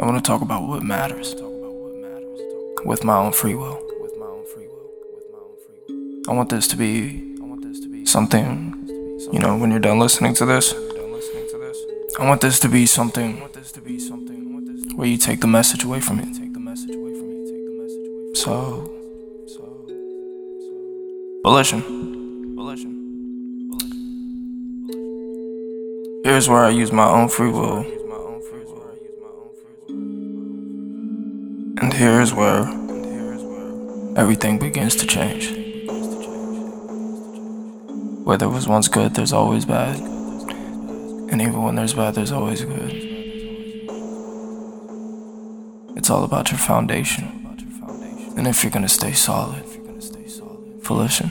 I want to talk about what matters with my own free will. I want this to be something, you know, when you're done listening to this. I want this to be something where you take the message away from it. So, volition. Here's where I use my own free will. And here's where everything begins to change. Where there was once good, there's always bad. And even when there's bad, there's always good. It's all about your foundation. And if you're gonna stay solid, volition.